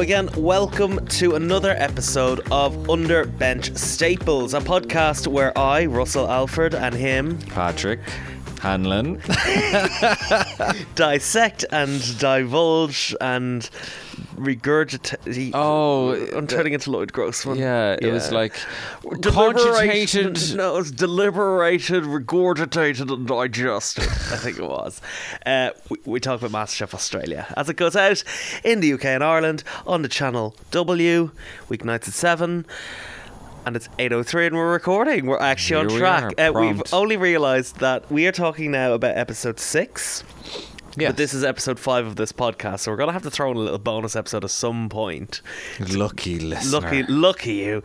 Hello again. Welcome to another episode of Underbench Staples, a podcast where I, Russell Alford, and him Patrick Hanlon. dissect and divulge and regurgitate. Oh, I'm turning into Lloyd Grossman. Yeah, it was like conjugulated. no, it's deliberated, regurgitated, and digested. I think it was. Uh, we, we talk about MasterChef Australia as it goes out in the UK and Ireland on the channel W, weeknights at seven. And it's 8.03 and we're recording. We're actually on Here we track. are, uh, we've only realised that we are talking now about episode 6. Yes. But this is episode 5 of this podcast, so we're going to have to throw in a little bonus episode at some point. lucky listener. Lucky, lucky you!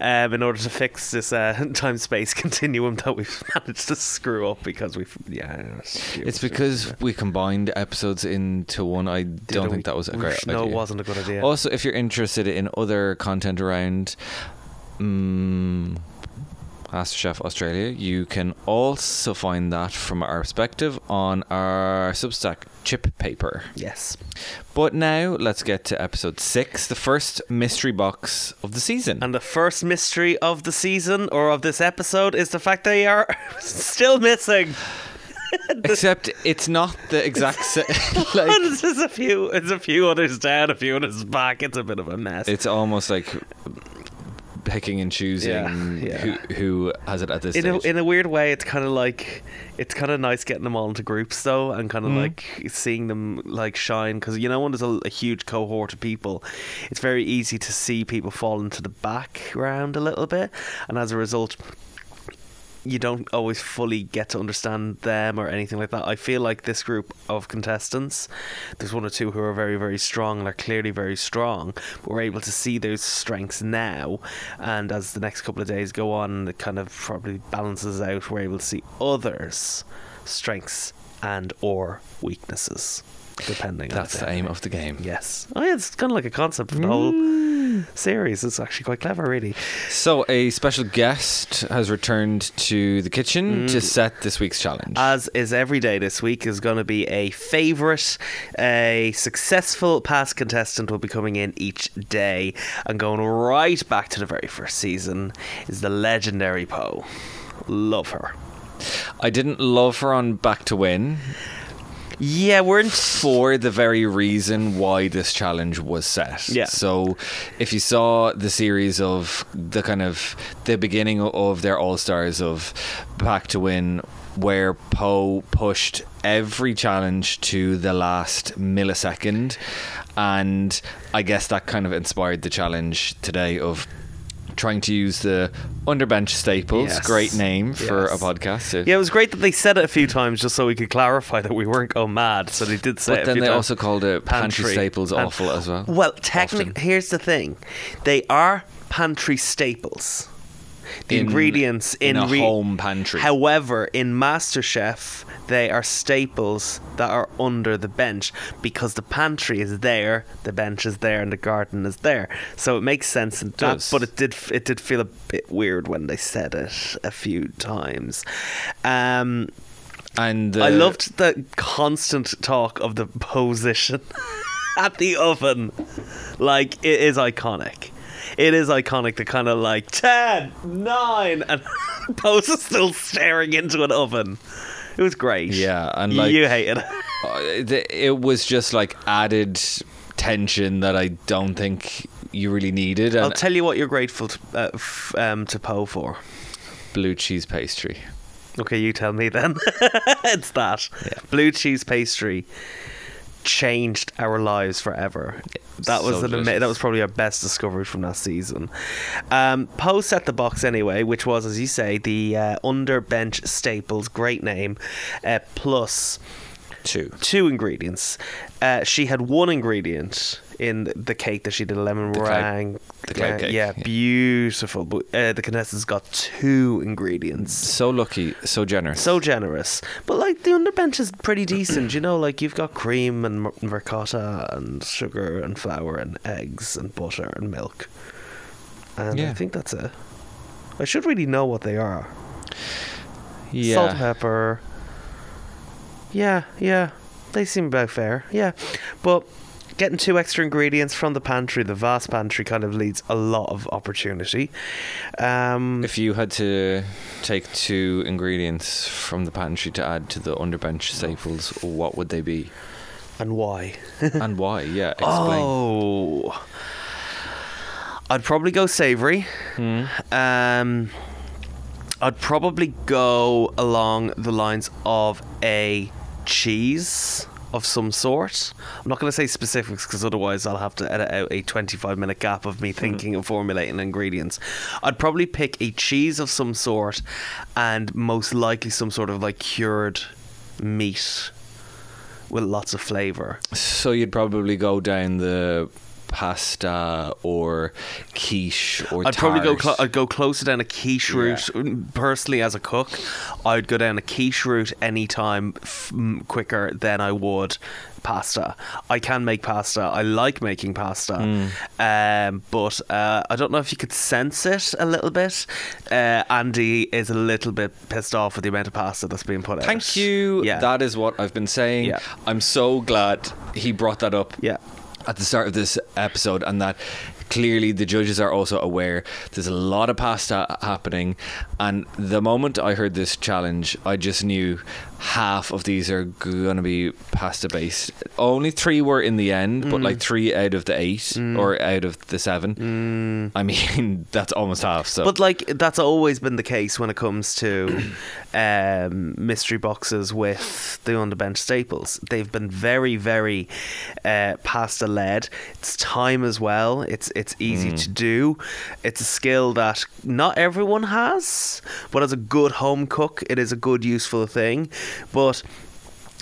Um, in order to fix this uh, time space continuum that we've managed to screw up because we've yeah. It's because we combined episodes into one. I don't think that was a great No, idea. it wasn't a good idea. Also, if you're interested in other content around um, MasterChef Australia, you can also find that from our perspective on our Substack chip paper. yes. But now let's get to episode six, the first mystery box of the season. And the first mystery of the season or of this episode is the fact they are still missing. Except it's not the exact same. like, there's a few, there's a few others down, a few others back. It's a bit of a mess. it's almost like picking and choosing Yeah, yeah. who who has it at this in a, stage. in a weird way, it's kind of like it's kind of nice getting them all into groups though, and kind of mm-hmm. like seeing them like shine because you know when there's a, a huge cohort of people, it's very easy to see people fall into the background a little bit, and as a result. You don't always fully get to understand them or anything like that. I feel like this group of contestants, there's one or two who are very, very strong and are clearly very strong, but we're able to see those strengths now. And as the next couple of days go on, it kind of probably balances out. We're able to see others' strengths and or weaknesses, depending. on That's the aim of the game. Yes. Oh, yeah, it's kind of like a concept of the whole mm. Series. It's actually quite clever, really. So a special guest has returned to the kitchen Mm. to set this week's challenge. as is every day this week, is going to be a favourite. A successful past contestant will be coming in each day. And going right back to the very first season is the legendary Poh. Love her. I didn't love her on Back to Win Yeah, we're in. for the very reason why this challenge was set. Yeah. So if you saw the series of the kind of the beginning of their All Stars of Back to Win where Poh pushed every challenge to the last millisecond and I guess that kind of inspired the challenge today of trying to use the underbench staples Yes. great name for Yes. a podcast Yeah, it was great that they said it a few times just so we could clarify that we weren't going mad. So they did say it but a then they times. also called it pantry, Pantry. staples awful as well Well, technically, here's the thing: they are pantry staples. The In- ingredients in in, a home pantry. However, in MasterChef, they are staples that are under the bench because the pantry is there, the bench is there, and the garden is there. So it makes sense. In that, does. but it did it did feel a bit weird when they said it a few times. Um, and I uh, loved the constant talk of the position at the oven. Like, it is iconic. It is iconic, to kind of like 10, 9, and Poh's is still staring into an oven. It was great. Yeah, and like you hated it. uh, it was just like added tension that I don't think you really needed. I'll tell you what you're grateful to, uh, f- um, to Poh for. blue cheese pastry. Okay, you tell me then. it's that. Yeah. Blue cheese pastry changed our lives forever. That was so an ama- that was probably our best discovery from that season. Um, Poh set the box anyway, which was, as you say, the uh, underbench staples. Great name. Uh, plus Two. two ingredients. Uh, she had one ingredient in the cake that she did, a lemon The cloud- the cloud Uh, cake, Yeah, yeah. beautiful. But uh, the contestants got two ingredients. So lucky, so generous. So generous. But like the underbench is pretty decent, you know, like you've got cream and ricotta and sugar and flour and eggs and butter and milk. And I think that's it. I should really know what they are. yeah. Salt, pepper. Yeah, yeah. They seem about fair. Yeah. But getting two extra ingredients from the pantry, the vast pantry, kind of leads a lot of opportunity. Um, If you had to take two ingredients from the pantry to add to the underbench staples, what would they be? and why? and why? Yeah, explain. Oh, I'd probably go savory. Hmm. Um, I'd probably go along the lines of a cheese of some sort. I'm not going to say specifics because otherwise I'll have to edit out a 25 minute gap of me mm-hmm. thinking and formulating ingredients. I'd probably pick a cheese of some sort and most likely some sort of like cured meat with lots of flavor. So you'd probably go down the pasta or quiche or I'd probably go. Cl- I'd go closer down a quiche route. Personally, as a cook, I'd go down a quiche route anytime f- m- quicker than I would pasta. I can make pasta. I like making pasta, um, but uh, I don't know if you could sense it a little bit. Uh, Andy is a little bit pissed off with the amount of pasta that's being put out. Thank you. Yeah. That is what I've been saying. Yeah. I'm so glad he brought that up. yeah. At the start of this episode, and that clearly the judges are also aware there's a lot of pasta happening. And the moment I heard this challenge, I just knew half of these are going to be pasta based. Only three were in the end, but like three out of the eight or out of the seven. I mean, that's almost half. So, But like that's always been the case when it comes to um, mystery boxes with the underbench staples. They've been very, very uh, pasta led. It's time as well. It's it's easy to do. It's a skill that not everyone has, but as a good home cook, it is a good useful thing. But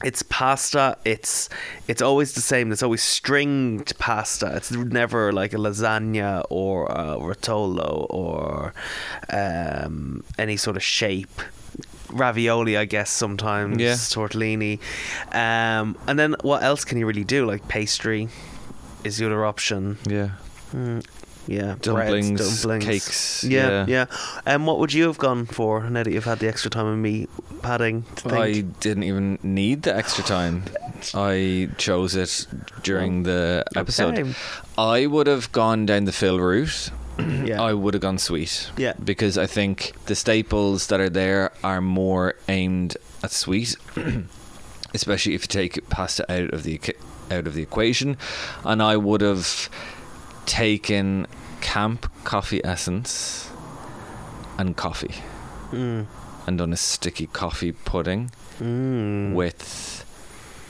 it's pasta. It's it's always the same. It's always stringed pasta. It's never like a lasagna or a rotolo or um, any sort of shape. Ravioli, I guess sometimes. Yeah. Tortellini, um, and then what else can you really do? Like pastry is the other option. yeah. Mm. Yeah, Dumplings, breads, dumplings, cakes, Yeah, yeah. And um, what would you have gone for now that you've had the extra time and me padding? To think? I didn't even need the extra time. I chose it during the episode. Okay. I would have gone down the fill route. Yeah. I would have gone sweet. Yeah. Because I think the staples that are there are more aimed at sweet, especially if you take pasta out of the out of the equation. And I would have taken camp coffee essence and coffee Mm. and done a sticky coffee pudding Mm. with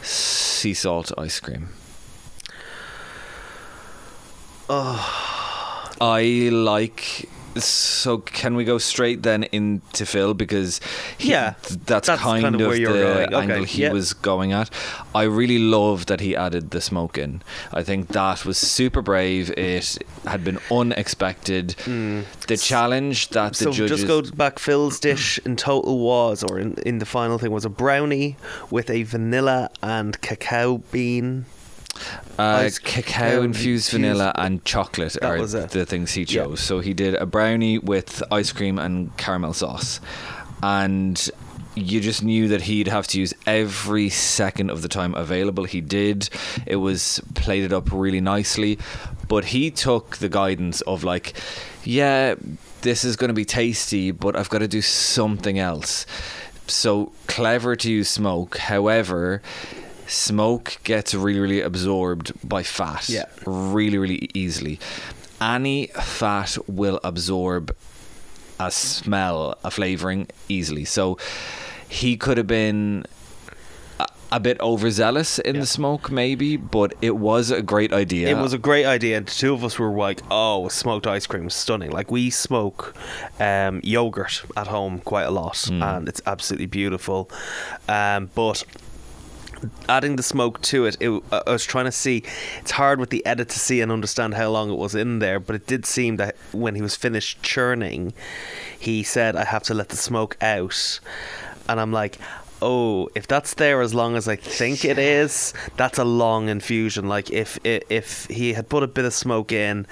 sea salt ice cream. Oh, I like. So can we go straight then into Phil because he- Yeah, that's, that's kind, kind of of, the. Okay, angle he yeah. was going at. I really love that he added the smoke in. I think that was super brave. It had been unexpected. The challenge that the Mm. so judges just go back. Phil's dish in total was, or in, in the final thing, was a brownie with a vanilla and cacao bean. Uh, cacao infused infused- vanilla and chocolate That are the things he Yeah. chose. So he did a brownie with ice cream and caramel sauce, and you just knew that he'd have to use every second of the time available. He did. It was plated up really nicely, but he took the guidance of like, yeah, this is going to be tasty, but I've got to do something else. So clever to use smoke. However, smoke gets really, really absorbed by fat. Yeah. Really, really easily. Any fat will absorb a smell, a flavoring easily. So he could have been a, a bit overzealous in Yeah. the smoke, maybe, but it was a great idea. It was a great idea, and the two of us were like, "Oh, smoked ice cream is stunning!" Like we smoke um, yogurt at home quite a lot, and it's absolutely beautiful. Um, but adding the smoke to it, it, I I was trying to see. It's hard with the edit to see and understand how long it was in there, but it did seem that when he was finished churning, he said, "I have to let the smoke out," and I'm like. Oh, if that's there as long as I think it is, that's a long infusion. Like if if, if he had put a bit of smoke in,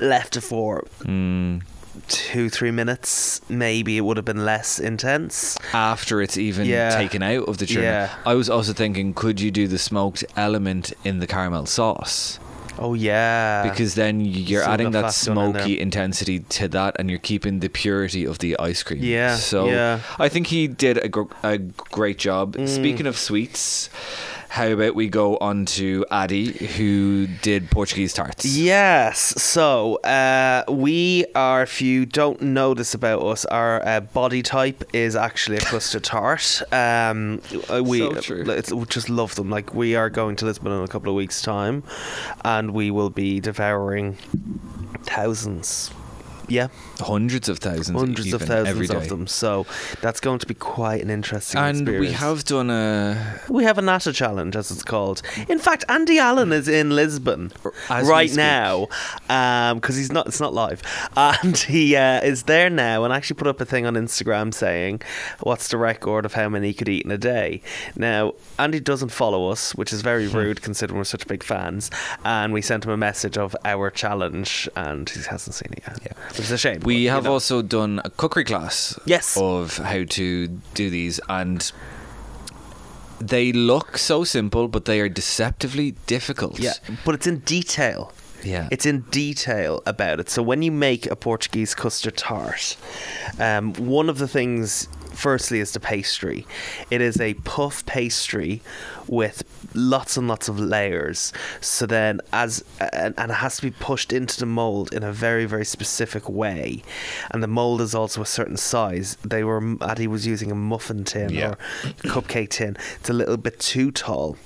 left it for Mm, two, three minutes, maybe it would have been less intense. after it's even Yeah. taken out of the tuna. Yeah. I was also thinking, could you do the smoked element in the caramel sauce? Oh yeah, Because then you're adding that going in smoky intensity to that, and you're keeping the purity of the ice cream. Yeah, So yeah. I think he did a, gr- a great job. Mm. Speaking of sweets, how about we go on to Addy, who did Portuguese tarts? Yes. So uh, we are. If you don't know this about us, our uh, body type is actually a custard tart. Um, uh, we So we just love them. Like we are going to Lisbon in a couple of weeks' time, and we will be devouring thousands. Yeah, Hundreds of thousands, hundreds of thousands of them. So that's going to be quite an interesting And experience. we have done a We have a nata challenge, as it's called. In fact, Andy Allen is in Lisbon As right now because he's not. It's not live, and he uh, is there now. And actually put up a thing on Instagram saying, "What's the record of how many he could eat in a day?" Now, Andy doesn't follow us, which is Hmm. very rude considering we're such big fans. And we sent him a message of our challenge, and he hasn't seen it yet. Yeah. Is a shame. We but, have know. also done a cookery class. Yes. Of how to do these, and they look so simple, but they are deceptively difficult. Yeah, but it's in detail. Yeah. It's in detail about it. So when you make a Portuguese custard tart, um, one of the things, firstly, is the pastry. It is a puff pastry with lots and lots of layers. So then, as and, and it has to be pushed into the mold in a very very specific way, and the mold is also a certain size. They were Addy was using a muffin tin Yeah. or cupcake tin. It's a little bit too tall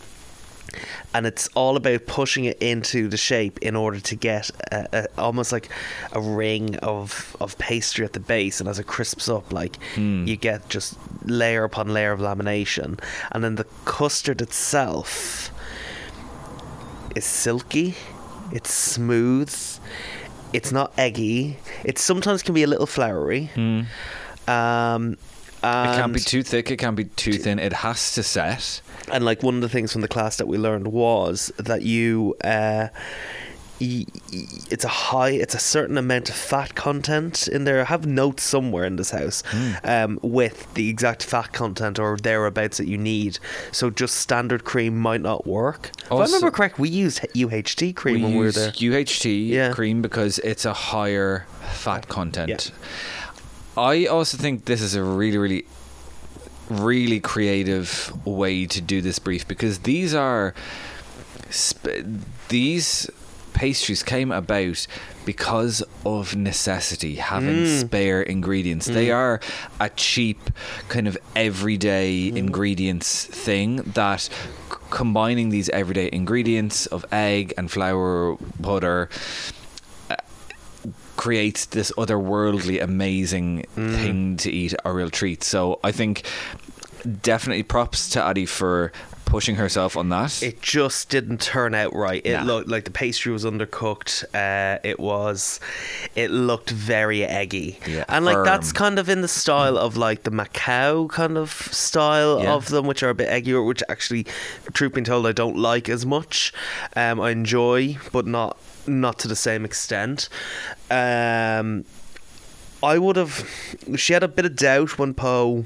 and it's all about pushing it into the shape in order to get a, a, almost like a ring of of pastry at the base. And as it crisps up like you get just layer upon layer of lamination. And then the custard itself is silky. It's smooth. It's not eggy. It sometimes can be a little floury. Um It can't be too thick. It can't be too thin. It has to set. and like one of the things from the class that we learned was that you uh it's a high it's a certain amount of fat content in there i have notes somewhere in this house um, with the exact fat content or thereabouts that you need so just standard cream might not work if i remember correct we used uht cream we when we were there UHT Yeah. cream because it's a higher fat content. I also think this is a really, really, really creative way to do this brief because these are sp- these pastries came about because of necessity having mm. spare ingredients. They mm. are a cheap kind of everyday mm. ingredients thing that c- combining these everyday ingredients of egg and flour butter creates this otherworldly amazing Mm. thing to eat a real treat so i think definitely props to Addy for pushing herself on that it just didn't turn out right. It Nah. looked like the pastry was undercooked. Uh, it was, it looked very eggy, Yeah, and like that's kind of in the style of like the Macau kind of style Yeah. of them, which are a bit eggier. Which actually, truth being told, I don't like as much. Um, I enjoy, but not not to the same extent. Um, I would have. She had a bit of doubt when Poh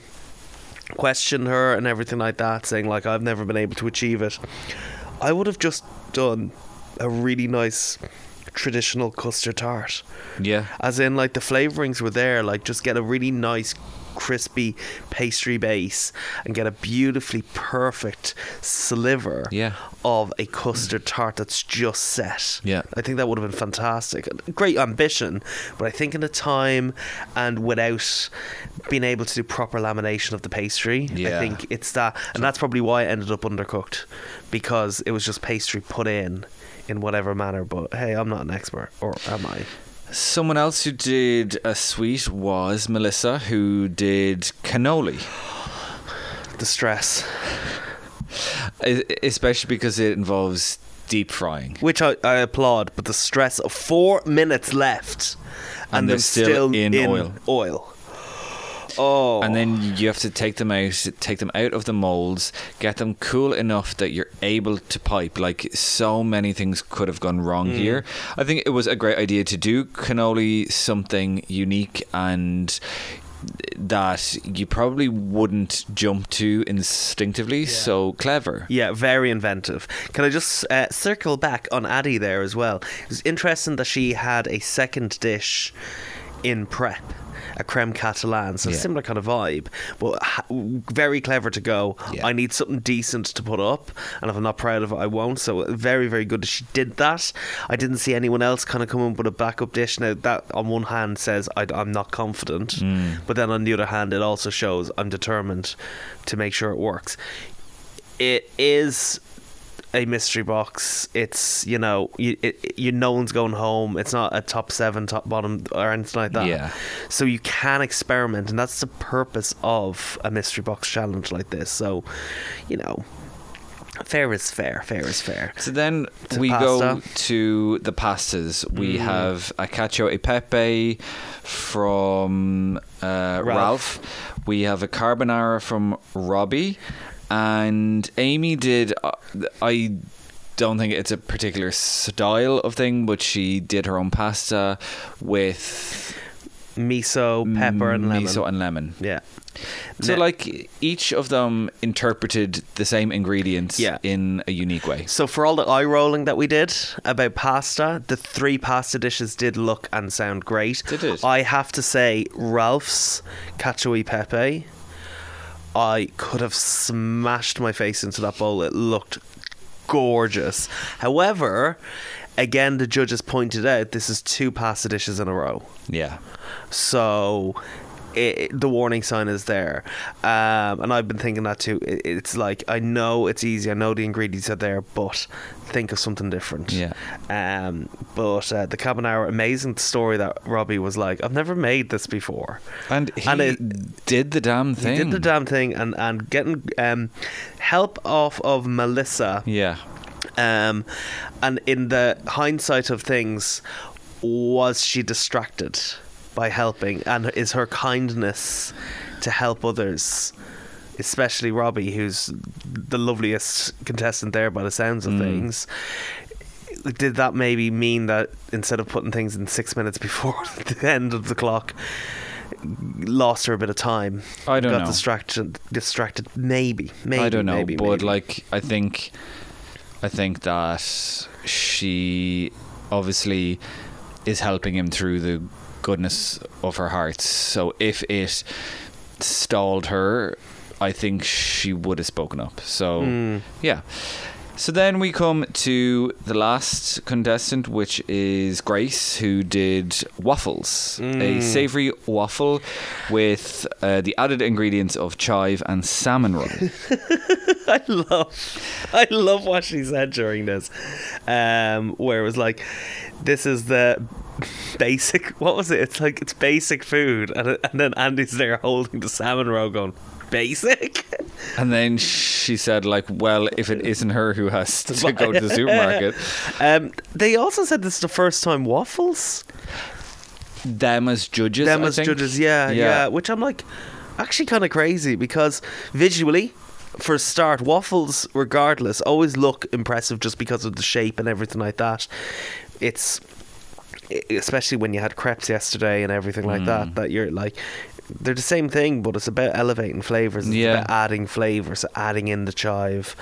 questioned her and everything like that, saying like I've never been able to achieve it. I would have just done a really nice traditional custard tart. yeah As in like the flavorings were there, like just get a really nice crispy pastry base and get a beautifully perfect sliver Yeah. of a custard tart that's just set. Yeah. I think that would have been fantastic. Great ambition, but I think in the time and without being able to do proper lamination of the pastry, Yeah. I think it's that, and that's probably why it ended up undercooked because it was just pastry put in in whatever manner. But hey, I'm not an expert, or am I? Someone else who did a sweet was Melissa, who did cannoli, The stress, especially because it involves deep frying. which I, I applaud, but the stress of four minutes left, And and, they're they're still still, in in, oil. oil. Oh. and then you have to take them out, take them out of the molds, get them cool enough that you're able to pipe. Like so many things could have gone wrong here. I think it was a great idea to do cannoli something unique and that you probably wouldn't jump to instinctively. So clever. Yeah, very inventive. Can I just uh, circle back on Addie there as well? It was interesting that she had a second dish in prep. A creme catalan, so Yeah. similar kind of vibe, but ha- very clever to go. Yeah. I need something decent to put up, and if I'm not proud of it, I won't. So very, very good that she did that. I didn't see anyone else kind of come up with a backup dish. Now that on one hand says I, am not confident, Mm. but then on the other hand, it also shows I'm determined to make sure it works. It is a mystery box. It's you know you it, you no one's going home. It's not a top seven, top bottom, or anything like that. Yeah. So you can experiment, and that's the purpose of a mystery box challenge like this. So, you know, fair is fair. Fair is fair. So then To we go to the pastas. We have a cacio e pepe from uh, Ralph. Ralph. We have a carbonara from Robbie, and Amy did. Uh, I don't think it's a particular style of thing, but she did her own pasta with Miso, pepper, and lemon. miso and lemon. Yeah. So, Ne- like each of them interpreted the same ingredients Yeah. in a unique way. So for all the eye rolling that we did about pasta, the three pasta dishes did look and sound great. Did. I have to say, Ralph's cacio e pepe, I could have smashed my face into that bowl. It looked gorgeous. However, again, the judges pointed out this is two pasta dishes in a row. Yeah. So it, the warning sign is there. Um, and I've been thinking that too. It, it's like, I know it's easy, I know the ingredients are there, but think of something different. Yeah. Um, but uh, the carbonara, amazing story that Robbie was like, I've never made this before. And he And it- did the damn thing. He did the damn thing and, and getting um, help off of Melissa. Yeah. Um, and in the hindsight of things, was she distracted by helping? And is her kindness to help others, especially Robbie, who's the loveliest contestant there by the sounds of mm. things? Did that maybe mean that instead of putting things in six minutes before the end of the clock, lost her a bit of time? I don't got know. distracted. Distracted, maybe. Maybe. I don't know, maybe, but maybe. like I think, I think that she obviously is helping him through the goodness of her heart. So if it stalled her, I think she would have spoken up. So Mm. yeah. So then we come to the last contestant, which is Grace, who did waffles, a savory waffle with uh, the added ingredients of chive and salmon roe. I love, I love what she said during this, um, where it was like, "This is the basic." What was it? It's like it's basic food, and, and then Andy's there holding the salmon roe, going, "Basic." And then she said, like, well, if it isn't her who has to go to the supermarket, Um, they also said this is the first time waffles. them as judges. Them I as think. judges, yeah, yeah, Which I'm like, actually kind of crazy because visually, for a start, waffles, regardless, always look impressive just because of the shape and everything like that. It's especially when you had crepes yesterday and everything like Mm. that. That you're like. They're the same thing, but it's about elevating flavors. It's Yeah. about adding flavors, adding in the chive,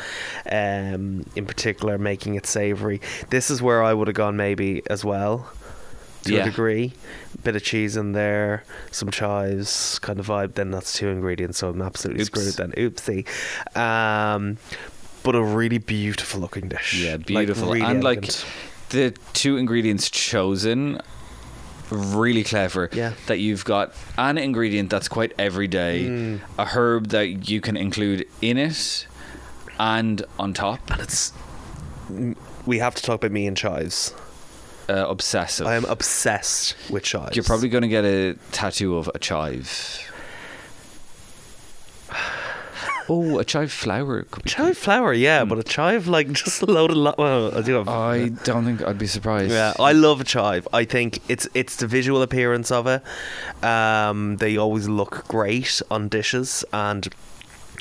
um, in particular, making it savory. This is where I would have gone maybe as well, to Yeah. a degree. Bit of cheese in there, some chives, kind of vibe. Then that's two ingredients, so I'm absolutely Oops. screwed. Then, oopsie. Um, but a really beautiful looking dish. Yeah, Like, beautiful. really and like elegant. The two ingredients chosen, really clever. Yeah. That you've got an ingredient that's quite everyday, Mm. a herb that you can include in it, and on top, and it's. We have to talk about me and chives. uh, obsessive. I am obsessed with chives. You're probably going to get a tattoo of a chive. Oh, a chive flower. Could be Chive flower, yeah, hmm. but a chive like just a load of lo- well, I do have. I don't think I'd be surprised. yeah, I love a chive. I think it's it's the visual appearance of it. Um, they always look great on dishes, and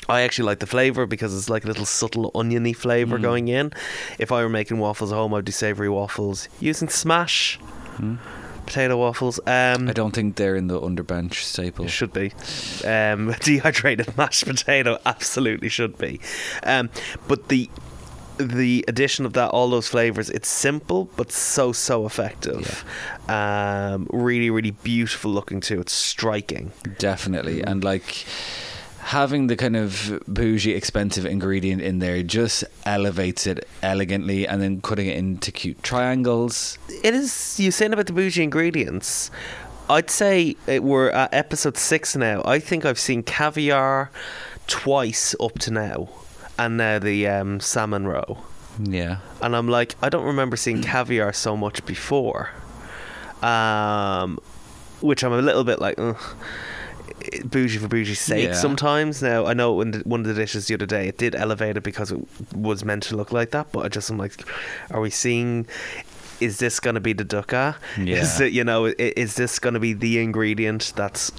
I actually like the flavor because it's like a little subtle oniony flavor hmm. going in. If I were making waffles at home, I'd do savory waffles using smash hmm. Potato waffles. Um, I don't think they're in the underbench staple. It should be. Um, dehydrated mashed potato absolutely should be. Um, but the the addition of that, all those flavors, it's simple but so so effective. Um, really really beautiful looking too. It's striking. Definitely. And like having the kind of bougie expensive ingredient in there just elevates it elegantly and then cutting it into cute triangles. It is. You're saying about the bougie ingredients? I'd say it, we're at episode six now. I think I've seen caviar twice up to now, and now the um, salmon roe. Yeah. and I'm like, I don't remember seeing caviar so much before. Um, which I'm a little bit like, ugh, bougie for bougie's sake Yeah. sometimes. Now I know in one of the dishes the other day it did elevate it because it was meant to look like that, but I just am like, are we seeing? Is this going to be the dukkha? Is it you know? Is this going to be the ingredient that's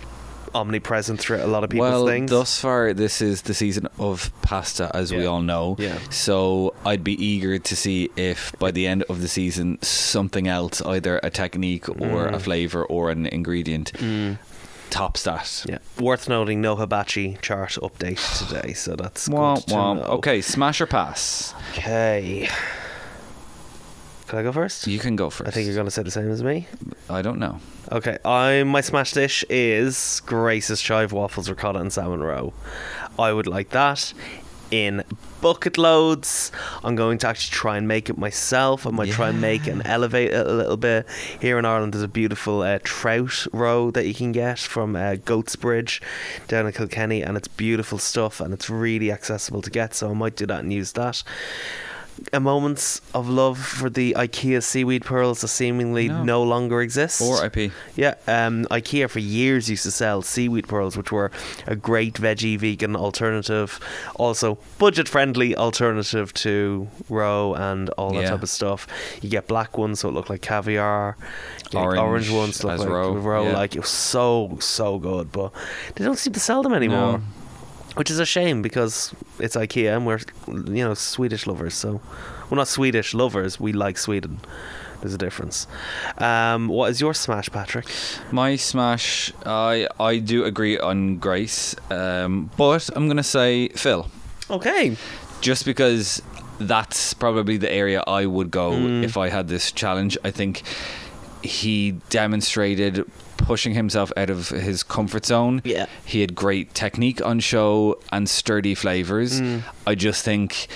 omnipresent throughout a lot of people's well, things? thus far, this is the season of pasta, as we all know. Yeah. So I'd be eager to see if by the end of the season, something else, either a technique or mm. a flavor or an ingredient, mm. Tops that. Yeah, worth noting. No hibachi chart update today, so that's Wah, good to wah. know. Okay, smash or pass? Okay. Can I go first? You can go first. I think you're going to say the same as me. I don't know. Okay, I my smash dish is Grace's chive waffles, ricotta, and salmon roe. I would like that in bucket loads. I'm going to actually try and make it myself. I might try and make it and elevate it a little bit. Here in Ireland, there's a beautiful uh, trout roe that you can get from uh, Goatsbridge down in Kilkenny, and it's beautiful stuff and it's really accessible to get. So I might do that and use that. A moments of love for the IKEA seaweed pearls that seemingly No. no longer exist. Or IP. Yeah, um, IKEA for years used to sell seaweed pearls, which were a great veggie vegan alternative, also budget friendly alternative to roe and all that Yeah. type of stuff. You get black ones, so it looked like caviar. Orange orange ones look like roe, roe. yeah. Like it was so so good, but they don't seem to sell them anymore. No. Which is a shame because it's IKEA and we're, you know, Swedish lovers. So, we're not Swedish lovers. We like Sweden. There's a difference. Um, what is your smash, Patrick? My smash, I I do agree on Grace, um, but I'm gonna say Phil, Okay. just because that's probably the area I would go Mm. if I had this challenge. I think he demonstrated pushing himself out of his comfort zone. Yeah. He had great technique on show and sturdy flavors. Mm. I just think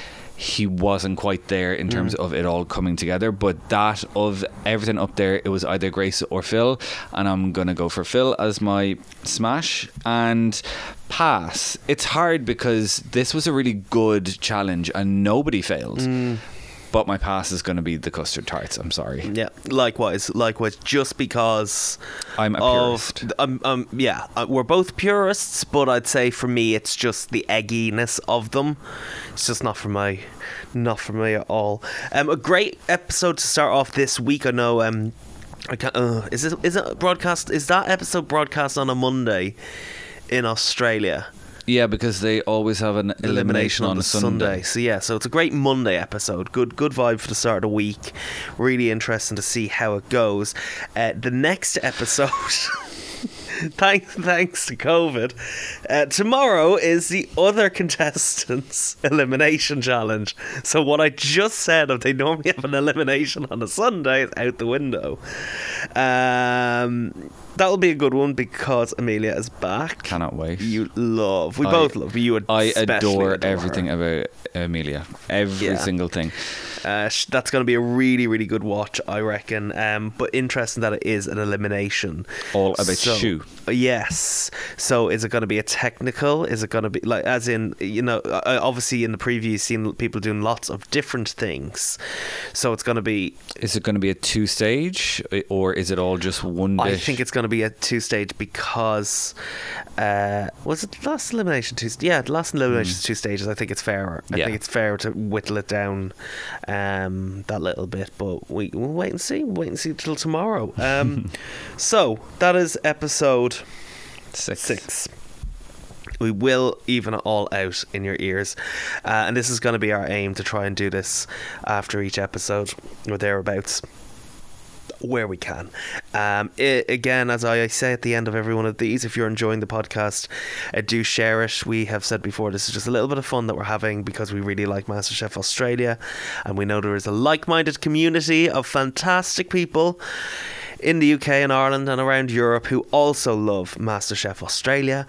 he wasn't quite there in terms of it all coming together. But that of everything up there, it was either Grace or Phil, and I'm gonna go for Phil as my smash and pass. It's hard because this was a really good challenge and nobody failed. Mm. But my pass is going to be the custard tarts. I'm sorry. Yeah, likewise, likewise. Just because I'm a of, purist. um, um, yeah, uh, we're both purists, but I'd say for me, it's just the egginess of them. It's just not for my, not for me at all. Um, a great episode to start off this week. I know. Um, I can't. Uh, is it is it broadcast? Is that episode broadcast on a Monday in Australia? Yeah, because they always have an elimination, on, the a Sunday. So yeah, so it's a great Monday episode. Good, good vibe for the start of the week. Really interesting to see how it goes. Uh, the next episode. Thanks, thanks to COVID. Uh, tomorrow is the other contestants' elimination challenge. So what I just said of they normally have an elimination on a Sunday is out the window. Um, that'll be a good one because Amelia is back. Cannot wait. You love. We I- both love. You. I adore adore everything her. about Amelia. Every Yeah. single thing. Uh, that's going to be a really, really good watch, I reckon. Um, but interesting that it is an elimination. All about So- shoe. Yes. So is it going to be a technical? Is it going to be like, as in, you know, uh, obviously in the preview you've seen people doing lots of different things. So it's going to be. Is it going to be a two stage or is it all just one I think it's going to be a two stage because uh, was it last elimination two? Yeah, the last elimination is two stages. I think it's fairer. I Yeah. think it's fair to whittle it down um, that little bit, but we we'll wait and see. Wait and see till tomorrow. Um, so that is episode Six. six. We will even it all out in your ears. Uh, and this is going to be our aim to try and do this after each episode or thereabouts. Where we can. Um, i again, as I say at the end of every one of these, if you're enjoying the podcast, uh, do share it. We have said before, this is just a little bit of fun that we're having because we really like MasterChef Australia. And we know there is a like minded community of fantastic people in the UK and Ireland and around Europe who also love MasterChef Australia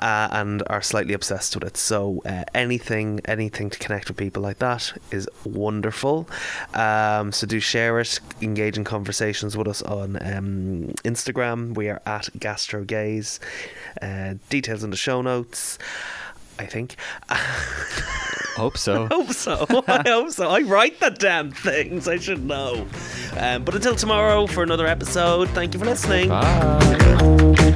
uh, and are slightly obsessed with it. So uh, anything, anything to connect with people like that is wonderful. Um, so do share it, engage in conversations with us on um, Instagram. We are at GastroGays. Uh, details in the show notes. I think. Hope so. hope so. I hope so. I write the damn things. I should know. Um, but until tomorrow for another episode, thank you for listening. Bye.